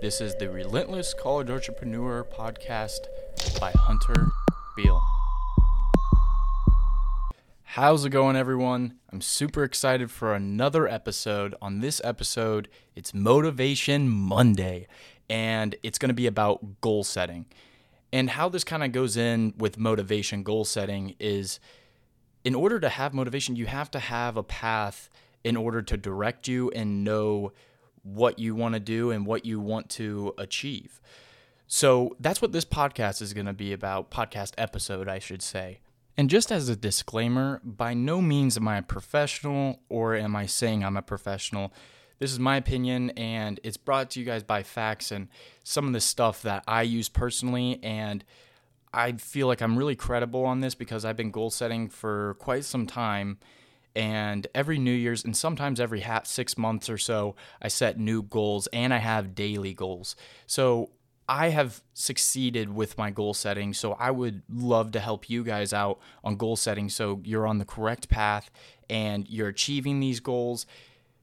This is the Relentless College Entrepreneur podcast by Hunter Beal. How's it going, everyone? I'm super excited for another episode. On this episode, it's Motivation Monday, and it's going to be about goal setting. And how this kind of goes in with motivation goal setting is in order to have motivation, you have to have a path in order to direct you and know what you want to do and what you want to achieve. So that's what this podcast is going to be about, podcast episode, I should say. And just as a disclaimer, by no means am I a professional or am I saying I'm a professional. This is my opinion and it's brought to you guys by facts and some of the stuff that I use personally. And I feel like I'm really credible on this because I've been goal setting for quite some time and every New Year's and sometimes every half six months or so, I set new goals and I have daily goals. So I have succeeded with my goal setting. So I would love to help you guys out on goal setting so you're on the correct path and you're achieving these goals.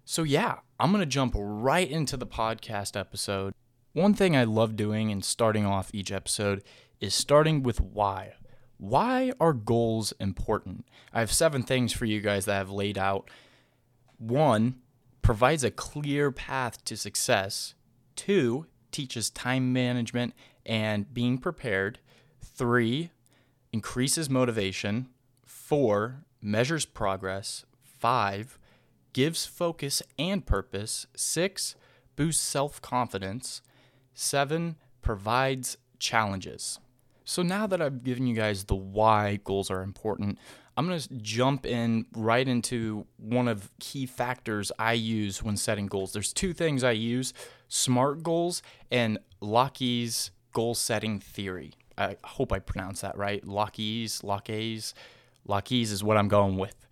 So, yeah, I'm going to jump right into the podcast episode. One thing I love doing and starting off each episode is starting with why. Why are goals important? I have seven things for you guys that I've laid out. One, provides a clear path to success. Two, teaches time management and being prepared. Three, increases motivation. Four, measures progress. Five, gives focus and purpose. Six, boosts self confidence. Seven, provides challenges. So now that I've given you guys the why goals are important, I'm going to jump in right into one of key factors I use when setting goals. There's two things I use, SMART goals and Lockheed's goal setting theory. I hope I pronounced that right. Lockheed's, Lockheed's, Lockheed's is what I'm going with.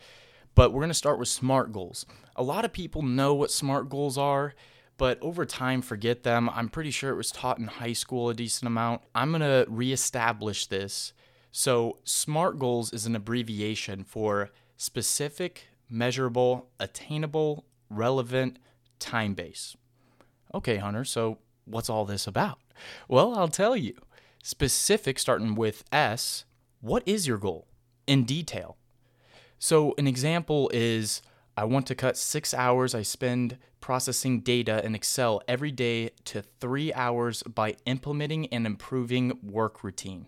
But we're going to start with SMART goals. A lot of people know what SMART goals are but over time forget them. I'm pretty sure it was taught in high school a decent amount. I'm going to reestablish this. So, SMART goals is an abbreviation for specific, measurable, attainable, relevant, time based. Okay, Hunter, so what's all this about? Well, I'll tell you. Specific, starting with S, what is your goal in detail? So, an example is I want to cut six hours I spend processing data in Excel every day to three hours by implementing and improving work routine.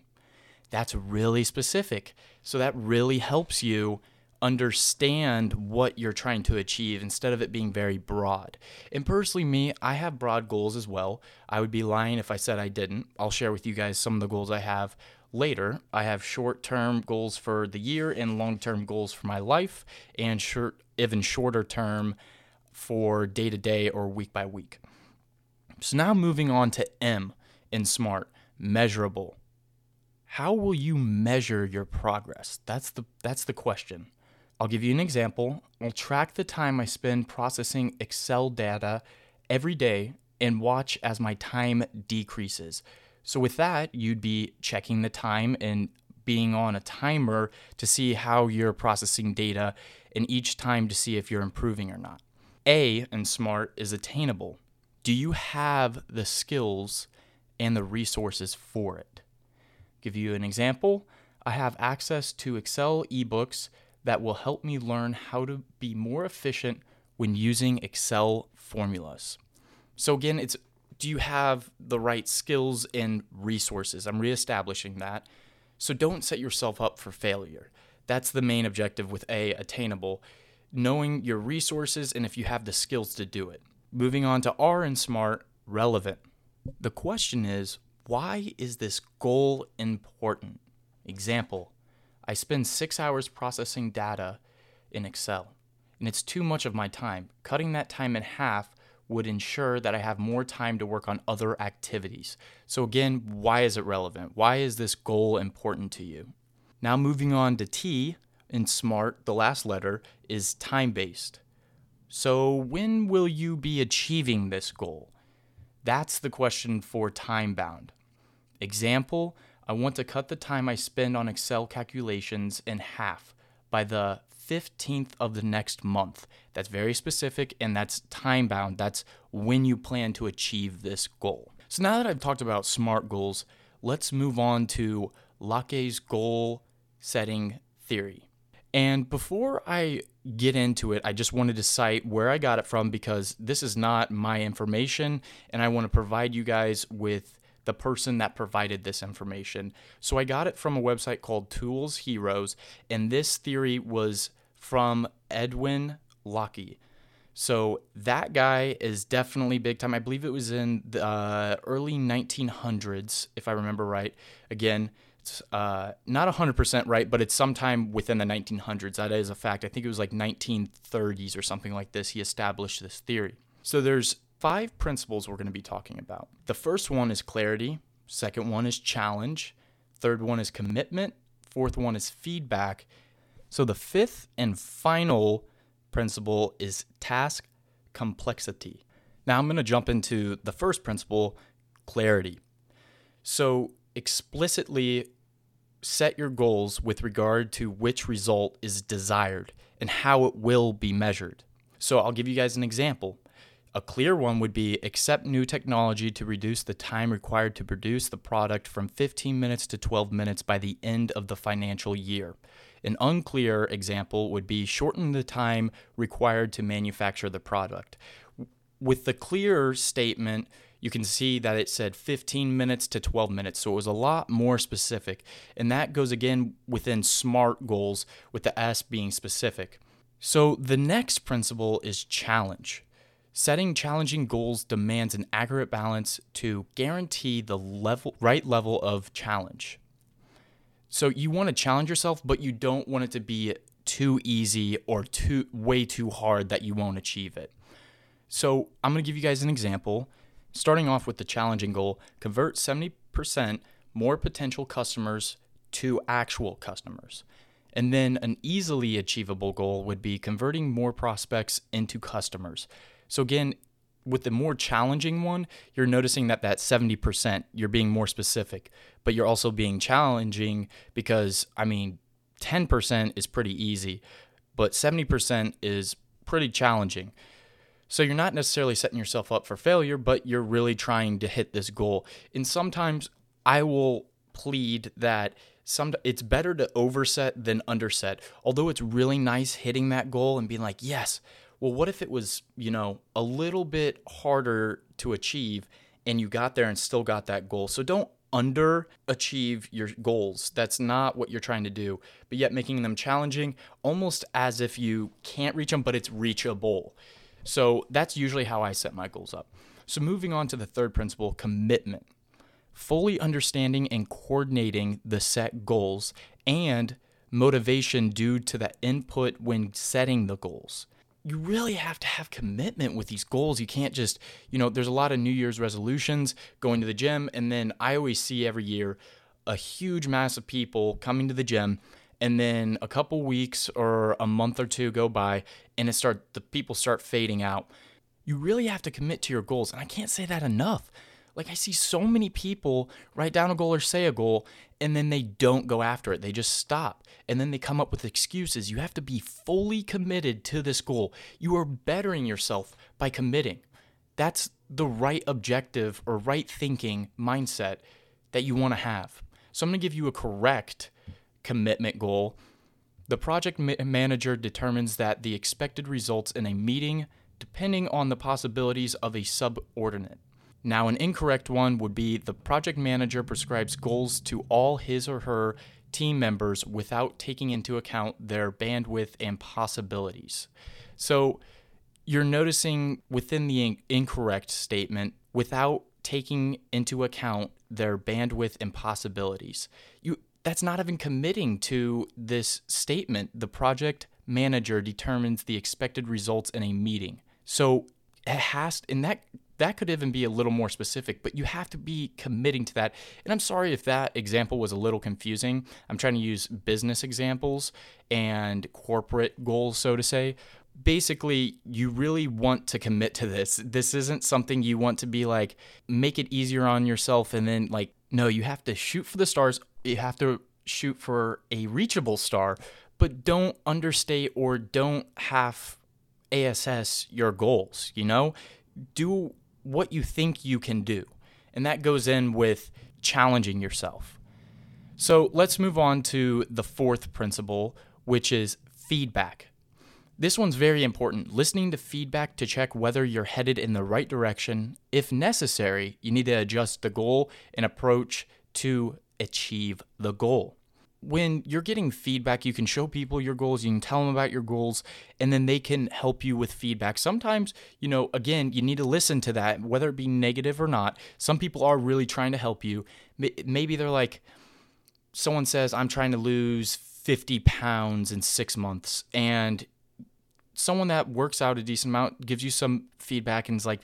That's really specific. So that really helps you understand what you're trying to achieve instead of it being very broad. And personally, me, I have broad goals as well. I would be lying if I said I didn't. I'll share with you guys some of the goals I have later. I have short term goals for the year and long term goals for my life, and short, even shorter term for day to day or week by week. So now moving on to M in SMART, measurable. How will you measure your progress? That's the that's the question. I'll give you an example. I'll track the time I spend processing Excel data every day and watch as my time decreases. So with that, you'd be checking the time and being on a timer to see how you're processing data and each time to see if you're improving or not. A in SMART is attainable. Do you have the skills and the resources for it? Give you an example. I have access to Excel ebooks that will help me learn how to be more efficient when using Excel formulas. So again, it's do you have the right skills and resources? I'm reestablishing that. So don't set yourself up for failure. That's the main objective with A, attainable knowing your resources and if you have the skills to do it. Moving on to R and SMART, relevant. The question is, why is this goal important? Example, I spend six hours processing data in Excel, and it's too much of my time. Cutting that time in half would ensure that I have more time to work on other activities. So, again, why is it relevant? Why is this goal important to you? Now, moving on to T, in SMART, the last letter, is time based. So, when will you be achieving this goal? That's the question for time bound. Example I want to cut the time I spend on Excel calculations in half by the 15th of the next month. That's very specific and that's time bound. That's when you plan to achieve this goal. So now that I've talked about SMART goals, let's move on to Locke's goal setting theory. And before I get into it, I just wanted to cite where I got it from because this is not my information and I want to provide you guys with the person that provided this information. So I got it from a website called Tools Heroes, and this theory was from Edwin Locke. So that guy is definitely big time. I believe it was in the uh, early 1900s, if I remember right. Again, uh, not 100% right, but it's sometime within the 1900s. That is a fact. I think it was like 1930s or something like this. He established this theory. So there's five principles we're going to be talking about. The first one is clarity, second one is challenge, third one is commitment, fourth one is feedback. So the fifth and final principle is task complexity. Now I'm going to jump into the first principle, clarity. So explicitly set your goals with regard to which result is desired and how it will be measured. So I'll give you guys an example. A clear one would be accept new technology to reduce the time required to produce the product from 15 minutes to 12 minutes by the end of the financial year. An unclear example would be shorten the time required to manufacture the product. With the clear statement, you can see that it said 15 minutes to 12 minutes. So it was a lot more specific. And that goes again within SMART goals, with the S being specific. So the next principle is challenge. Setting challenging goals demands an accurate balance to guarantee the level right level of challenge. So you want to challenge yourself, but you don't want it to be too easy or too way too hard that you won't achieve it. So I'm going to give you guys an example. Starting off with the challenging goal, convert 70% more potential customers to actual customers. And then an easily achievable goal would be converting more prospects into customers. So again, with the more challenging one, you're noticing that that 70%, you're being more specific, but you're also being challenging because, I mean, 10% is pretty easy, but 70% is pretty challenging. So you're not necessarily setting yourself up for failure, but you're really trying to hit this goal. And sometimes I will plead that some it's better to overset than underset. Although it's really nice hitting that goal and being like, "Yes, well, what if it was, you know, a little bit harder to achieve and you got there and still got that goal? So don't underachieve your goals. That's not what you're trying to do, but yet making them challenging almost as if you can't reach them, but it's reachable. So that's usually how I set my goals up. So moving on to the third principle commitment. Fully understanding and coordinating the set goals and motivation due to the input when setting the goals you really have to have commitment with these goals. You can't just, you know, there's a lot of New Year's resolutions going to the gym. And then I always see every year a huge mass of people coming to the gym. And then a couple weeks or a month or two go by and it start the people start fading out. You really have to commit to your goals. And I can't say that enough. Like I see so many people write down a goal or say a goal and then they don't go after it. They just stop. And then they come up with excuses. You have to be fully committed to this goal. You are bettering yourself by committing. That's the right objective or right thinking mindset that you want to have. So I'm going to give you a correct commitment goal. The project ma- manager determines that the expected results in a meeting depending on the possibilities of a subordinate. Now, an incorrect one would be the project manager prescribes goals to all his or her team members without taking into account their bandwidth and possibilities. So, you're noticing within the in- incorrect statement without taking into account their bandwidth and possibilities. You that's not even committing to this statement. The project manager determines the expected results in a meeting. So it has and that that could even be a little more specific, but you have to be committing to that. And I'm sorry if that example was a little confusing. I'm trying to use business examples and corporate goals, so to say. Basically, you really want to commit to this. This isn't something you want to be like, make it easier on yourself and then, like, no, you have to shoot for the stars. You have to shoot for a reachable star, but don't understate or don't half ASS your goals, you know? Do what you think you can do. And that goes in with challenging yourself. So let's move on to the fourth principle, which is feedback. This one's very important. Listening to feedback to check whether you're headed in the right direction. If necessary, you need to adjust the goal and approach to achieve the goal. When you're getting feedback, you can show people your goals, you can tell them about your goals, and then they can help you with feedback. Sometimes, you know, again, you need to listen to that, whether it be negative or not. Some people are really trying to help you. Maybe they're like, someone says, I'm trying to lose 50 pounds in six months, and someone that works out a decent amount gives you some feedback and is like,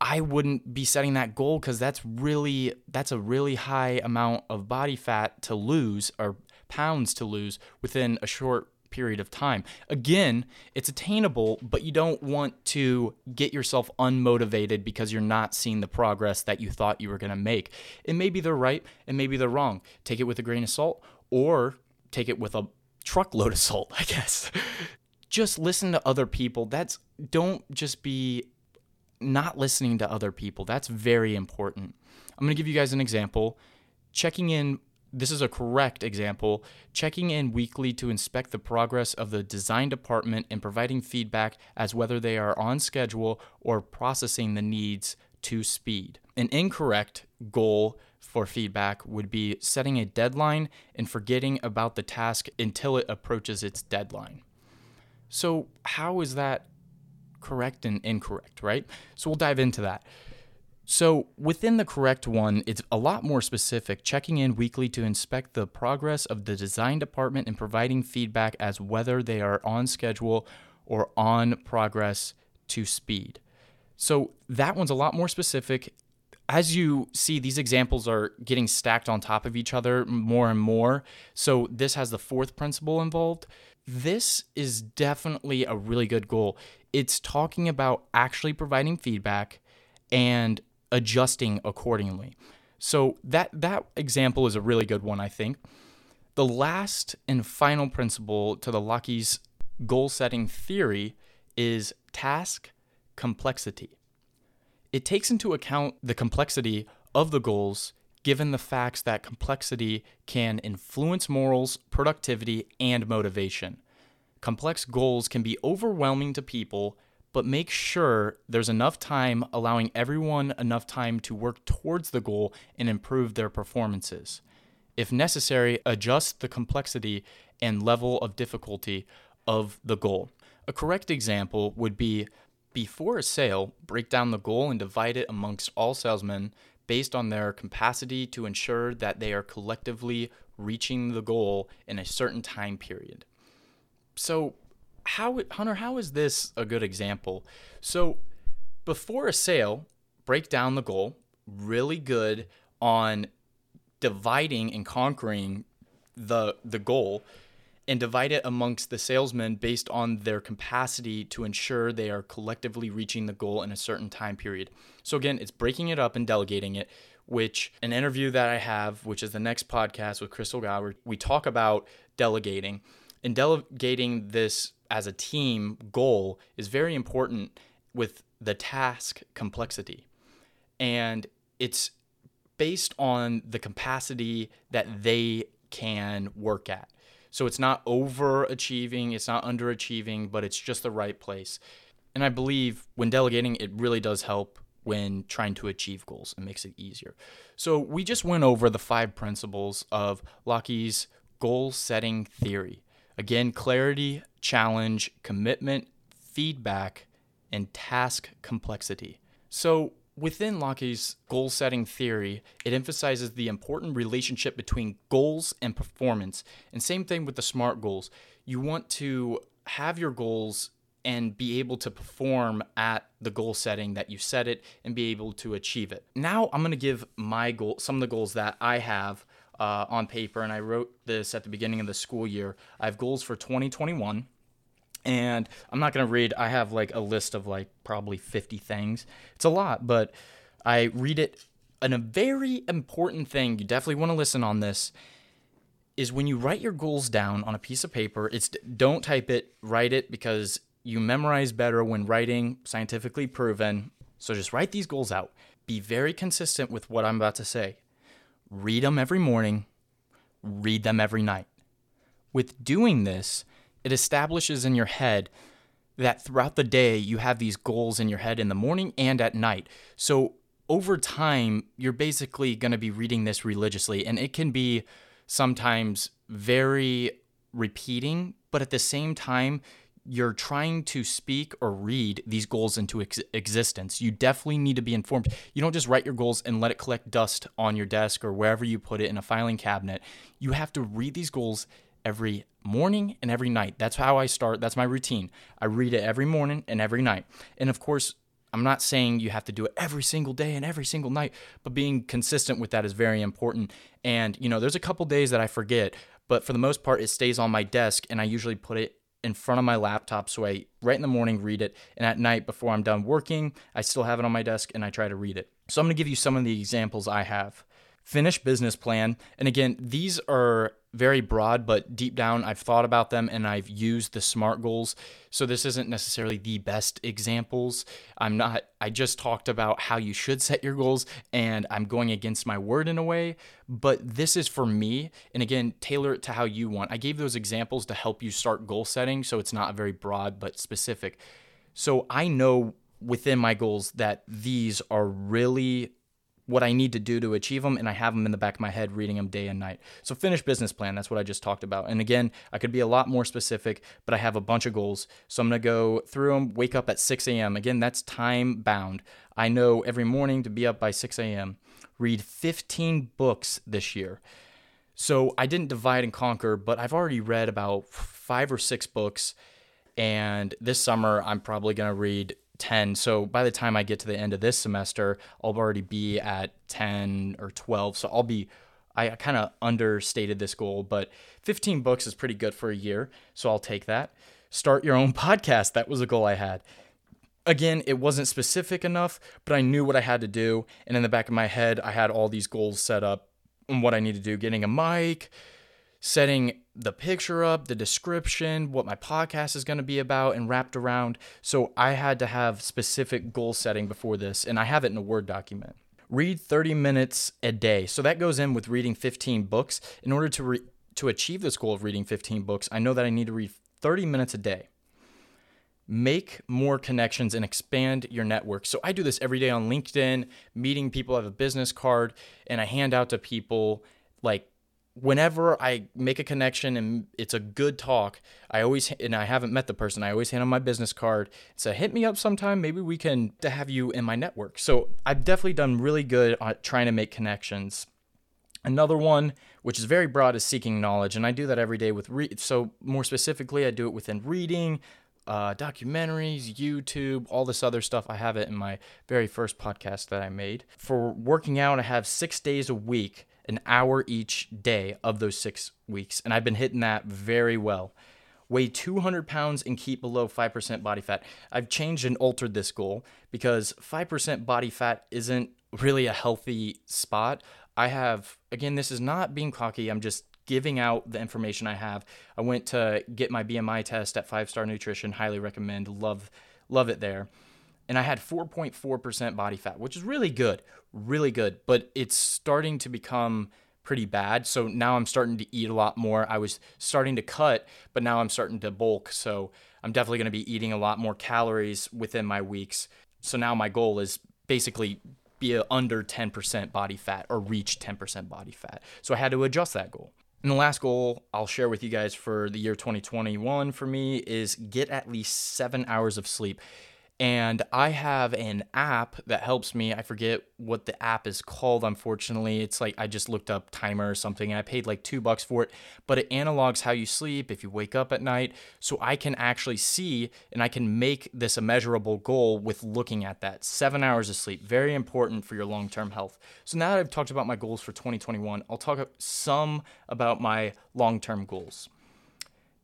I wouldn't be setting that goal because that's really that's a really high amount of body fat to lose or pounds to lose within a short period of time. Again, it's attainable, but you don't want to get yourself unmotivated because you're not seeing the progress that you thought you were going to make. And maybe they're right and maybe they're wrong. Take it with a grain of salt or take it with a truckload of salt, I guess just listen to other people. That's don't just be not listening to other people. That's very important. I'm going to give you guys an example. Checking in this is a correct example. Checking in weekly to inspect the progress of the design department and providing feedback as whether they are on schedule or processing the needs to speed. An incorrect goal for feedback would be setting a deadline and forgetting about the task until it approaches its deadline. So, how is that correct and incorrect, right? So, we'll dive into that. So, within the correct one, it's a lot more specific, checking in weekly to inspect the progress of the design department and providing feedback as whether they are on schedule or on progress to speed. So, that one's a lot more specific. As you see, these examples are getting stacked on top of each other more and more. So, this has the fourth principle involved this is definitely a really good goal. It's talking about actually providing feedback and adjusting accordingly. So that that example is a really good one, I think. The last and final principle to the Lockheed's goal setting theory is task complexity. It takes into account the complexity of the goals given the facts that complexity can influence morals, productivity, and motivation. Complex goals can be overwhelming to people, but make sure there's enough time allowing everyone enough time to work towards the goal and improve their performances. If necessary, adjust the complexity and level of difficulty of the goal. A correct example would be before a sale, break down the goal and divide it amongst all salesmen based on their capacity to ensure that they are collectively reaching the goal in a certain time period. So, how Hunter, how is this a good example? So, before a sale, break down the goal. Really good on dividing and conquering the the goal and divide it amongst the salesmen based on their capacity to ensure they are collectively reaching the goal in a certain time period. So again, it's breaking it up and delegating it, which an interview that I have, which is the next podcast with Crystal Gower, we talk about delegating. And delegating this as a team goal is very important with the task complexity. And it's based on the capacity that they can work at. So it's not overachieving, it's not underachieving, but it's just the right place. And I believe when delegating, it really does help when trying to achieve goals and makes it easier. So we just went over the five principles of Lockheed's goal setting theory. Again, clarity, challenge, commitment, feedback, and task complexity. So, within Locke's goal setting theory, it emphasizes the important relationship between goals and performance. And same thing with the SMART goals. You want to have your goals and be able to perform at the goal setting that you set it and be able to achieve it. Now, I'm going to give my goal, some of the goals that I have uh, on paper, and I wrote this at the beginning of the school year. I have goals for 2021 and I'm not going to read. I have like a list of like probably 50 things. It's a lot, but I read it. And a very important thing, you definitely want to listen on this, is when you write your goals down on a piece of paper, it's don't type it, write it because you memorize better when writing, scientifically proven. So just write these goals out. Be very consistent with what I'm about to say. Read them every morning, read them every night. With doing this, it establishes in your head that throughout the day you have these goals in your head in the morning and at night. So over time, you're basically going to be reading this religiously, and it can be sometimes very repeating, but at the same time, you're trying to speak or read these goals into ex- existence. You definitely need to be informed. You don't just write your goals and let it collect dust on your desk or wherever you put it in a filing cabinet. You have to read these goals every morning and every night. That's how I start. That's my routine. I read it every morning and every night. And of course, I'm not saying you have to do it every single day and every single night, but being consistent with that is very important. And, you know, there's a couple days that I forget, but for the most part, it stays on my desk and I usually put it in front of my laptop. So I, right in the morning, read it. And at night, before I'm done working, I still have it on my desk and I try to read it. So I'm going to give you some of the examples I have. Finish business plan. And again, these are very broad, but deep down, I've thought about them and I've used the SMART goals. So this isn't necessarily the best examples. I'm not, I just talked about how you should set your goals and I'm going against my word in a way, but this is for me. And again, tailor it to how you want. I gave those examples to help you start goal setting. So it's not very broad, but specific. So I know within my goals that these are really what I need to do to achieve them, and I have them in the back of my head reading them day and night. So, finish business plan, that's what I just talked about. And again, I could be a lot more specific, but I have a bunch of goals. So, I'm gonna go through them, wake up at 6 a.m. Again, that's time bound. I know every morning to be up by 6 a.m., read 15 books this year. So, I didn't divide and conquer, but I've already read about five or six books. And this summer, I'm probably gonna read 10. So by the time I get to the end of this semester, I'll already be at 10 or 12. So I'll be, I kind of understated this goal, but 15 books is pretty good for a year. So I'll take that. Start your own podcast. That was a goal I had. Again, it wasn't specific enough, but I knew what I had to do. And in the back of my head, I had all these goals set up and what I need to do getting a mic, setting the picture up, the description, what my podcast is going to be about, and wrapped around. So I had to have specific goal setting before this, and I have it in a Word document. Read 30 minutes a day. So that goes in with reading 15 books. In order to re- to achieve this goal of reading 15 books, I know that I need to read 30 minutes a day. Make more connections and expand your network. So I do this every day on LinkedIn, meeting people. I have a business card and I hand out to people like whenever I make a connection and it's a good talk, I always and I haven't met the person, I always hand them my business card. So hit me up sometime. Maybe we can to have you in my network. So I've definitely done really good at trying to make connections. Another one, which is very broad, is seeking knowledge, and I do that every day with read. So more specifically, I do it within reading, uh, documentaries, YouTube, all this other stuff. I have it in my very first podcast that I made. For working out, I have six days a week an hour each day of those six weeks. And I've been hitting that very well. Weigh 200 pounds and keep below 5% body fat. I've changed and altered this goal because 5% body fat isn't really a healthy spot. I have, again, this is not being cocky. I'm just giving out the information I have. I went to get my BMI test at Five Star Nutrition. Highly recommend. Love, love it there and I had 4.4% body fat, which is really good, really good, but it's starting to become pretty bad. So now I'm starting to eat a lot more. I was starting to cut, but now I'm starting to bulk. So I'm definitely going to be eating a lot more calories within my weeks. So now my goal is basically be under 10% body fat or reach 10% body fat. So I had to adjust that goal. And the last goal I'll share with you guys for the year 2021 for me is get at least seven hours of sleep and I have an app that helps me. I forget what the app is called, unfortunately. It's like I just looked up timer or something and I paid like two bucks for it, but it analogs how you sleep if you wake up at night. So I can actually see and I can make this a measurable goal with looking at that. Seven hours of sleep, very important for your long term health. So now that I've talked about my goals for 2021, I'll talk some about my long term goals.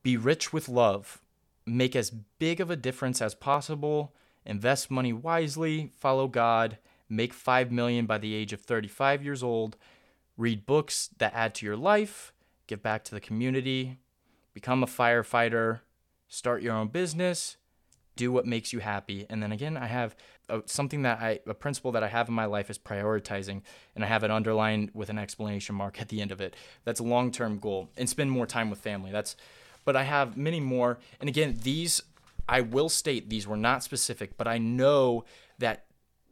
Be rich with love, make as big of a difference as possible invest money wisely, follow God, make 5 million by the age of 35 years old, read books that add to your life, give back to the community, become a firefighter, start your own business, do what makes you happy. And then again, I have a, something that I, a principle that I have in my life is prioritizing, and I have it underlined with an explanation mark at the end of it. That's a long term goal, and spend more time with family. That's, but I have many more. And again, these, I will state these were not specific, but I know that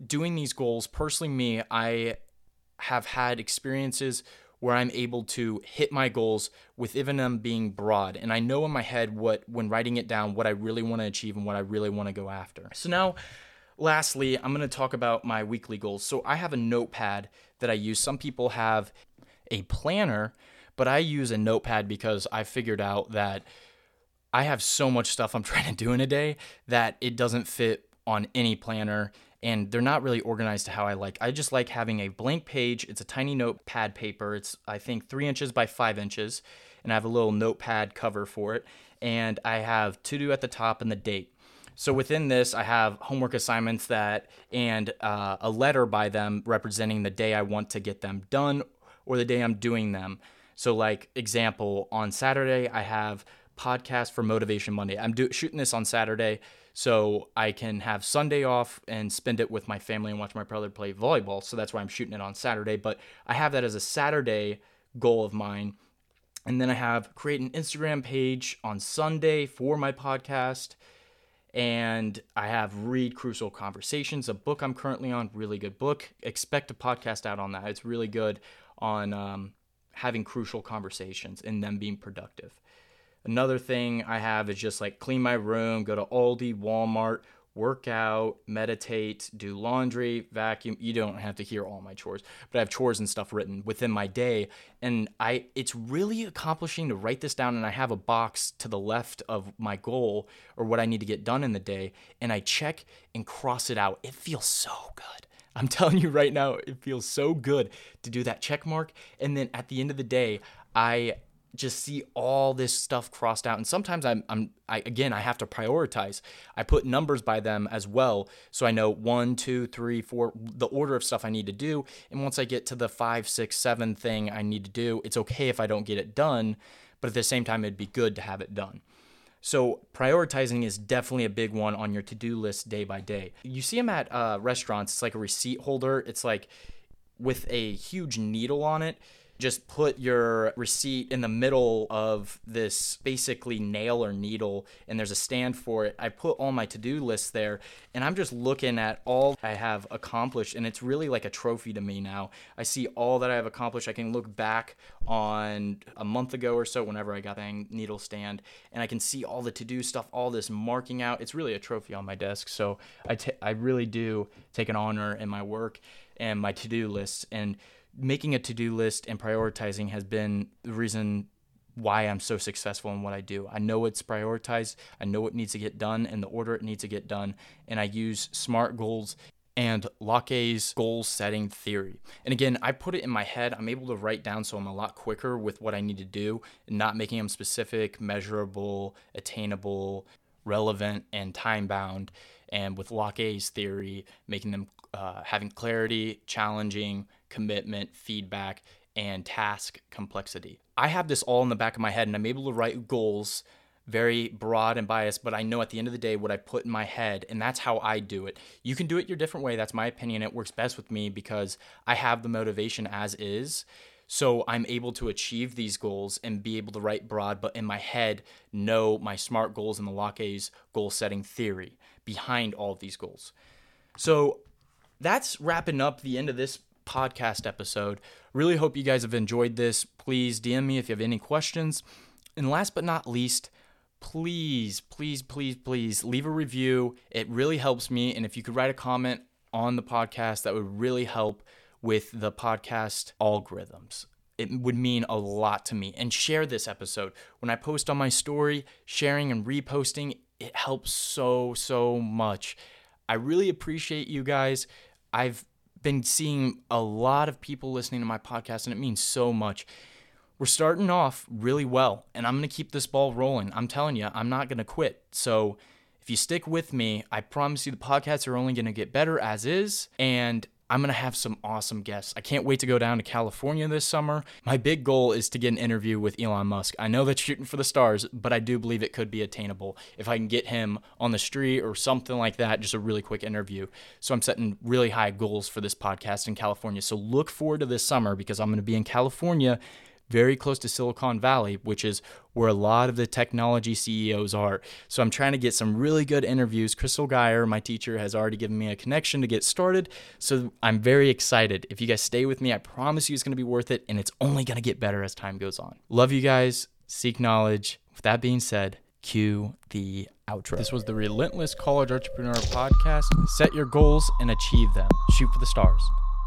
doing these goals, personally, me, I have had experiences where I'm able to hit my goals with even them being broad. And I know in my head what, when writing it down, what I really want to achieve and what I really want to go after. So now, lastly, I'm going to talk about my weekly goals. So I have a notepad that I use. Some people have a planner, but I use a notepad because I figured out that I have so much stuff I'm trying to do in a day that it doesn't fit on any planner and they're not really organized to how I like. I just like having a blank page. It's a tiny notepad paper. It's I think three inches by five inches, and I have a little notepad cover for it. And I have to do at the top and the date. So within this, I have homework assignments that and uh, a letter by them representing the day I want to get them done or the day I'm doing them. So like example, on Saturday I have podcast for Motivation Monday. I'm do- shooting this on Saturday so I can have Sunday off and spend it with my family and watch my brother play volleyball. So that's why I'm shooting it on Saturday. But I have that as a Saturday goal of mine. And then I have create an Instagram page on Sunday for my podcast. And I have Read Crucial Conversations, a book I'm currently on, really good book. Expect a podcast out on that. It's really good on um, having crucial conversations and them being productive. Another thing I have is just like clean my room, go to Aldi, Walmart, work out, meditate, do laundry, vacuum. You don't have to hear all my chores, but I have chores and stuff written within my day. And I it's really accomplishing to write this down and I have a box to the left of my goal or what I need to get done in the day and I check and cross it out. It feels so good. I'm telling you right now, it feels so good to do that check mark. And then at the end of the day, I just see all this stuff crossed out. And sometimes i'm, I'm I, again i have to prioritize. I put numbers by them as well. So i know one two three four the order of stuff i need to do. And once i get to the five six seven thing i need to do it's okay if i don't get it done but at the same time it'd be good to have it done. So prioritizing is definitely a big one on your to-do list day by day. You see them at uh, restaurants it's like a receipt holder. It's like with a huge needle on it just put your receipt in the middle of this basically nail or needle and there's a stand for it. I put all my to-do lists there and I'm just looking at all I have accomplished and it's really like a trophy to me now. I see all that I have accomplished. I can look back on a month ago or so whenever I got that needle stand and I can see all the to-do stuff, all this marking out. It's really a trophy on my desk. So I, t- I really do take an honor in my work and my to-do lists and making a to-do list and prioritizing has been the reason why I'm so successful in what I do. I know it's prioritized, I know it needs to get done in the order it needs to get done, and I use SMART goals and Locke's goal setting theory. And again, I put it in my head. I'm able to write down so I'm a lot quicker with what I need to do and not making them specific, measurable, attainable, relevant, and time bound. And with Locke's theory, making them uh, having clarity, challenging, commitment, feedback, and task complexity. I have this all in the back of my head and I'm able to write goals very broad and biased, but I know at the end of the day what I put in my head, and that's how I do it. You can do it your different way. That's my opinion. It works best with me because I have the motivation as is. So I'm able to achieve these goals and be able to write broad, but in my head, know my SMART goals and the Locke's goal setting theory behind all of these goals. So that's wrapping up the end of this podcast episode. Really hope you guys have enjoyed this. Please DM me if you have any questions. And last but not least, please, please, please, please leave a review. It really helps me. And if you could write a comment on the podcast, that would really help with the podcast algorithms. It would mean a lot to me. And share this episode. When I post on my story, sharing and reposting, it helps so, so much. I really appreciate you guys. I've been seeing a lot of people listening to my podcast, and it means so much. We're starting off really well, and I'm going to keep this ball rolling. I'm telling you, I'm not going to quit. So if you stick with me, I promise you the podcasts are only going to get better as is. And I'm going to have some awesome guests. I can't wait to go down to California this summer. My big goal is to get an interview with Elon Musk. I know that's shooting for the stars, but I do believe it could be attainable if I can get him on the street or something like that, just a really quick interview. So I'm setting really high goals for this podcast in California. So look forward to this summer because I'm going to be in California very close to Silicon Valley, which is where a lot of the technology CEOs are. So I'm trying to get some really good interviews. Crystal Geyer, my teacher, has already given me a connection to get started. So I'm very excited. If you guys stay with me, I promise you it's going to be worth it, and it's only going to get better as time goes on. Love you guys. Seek knowledge. With that being said, cue the outro. This was the Relentless College Entrepreneur Podcast. Set your goals and achieve them. Shoot for the stars.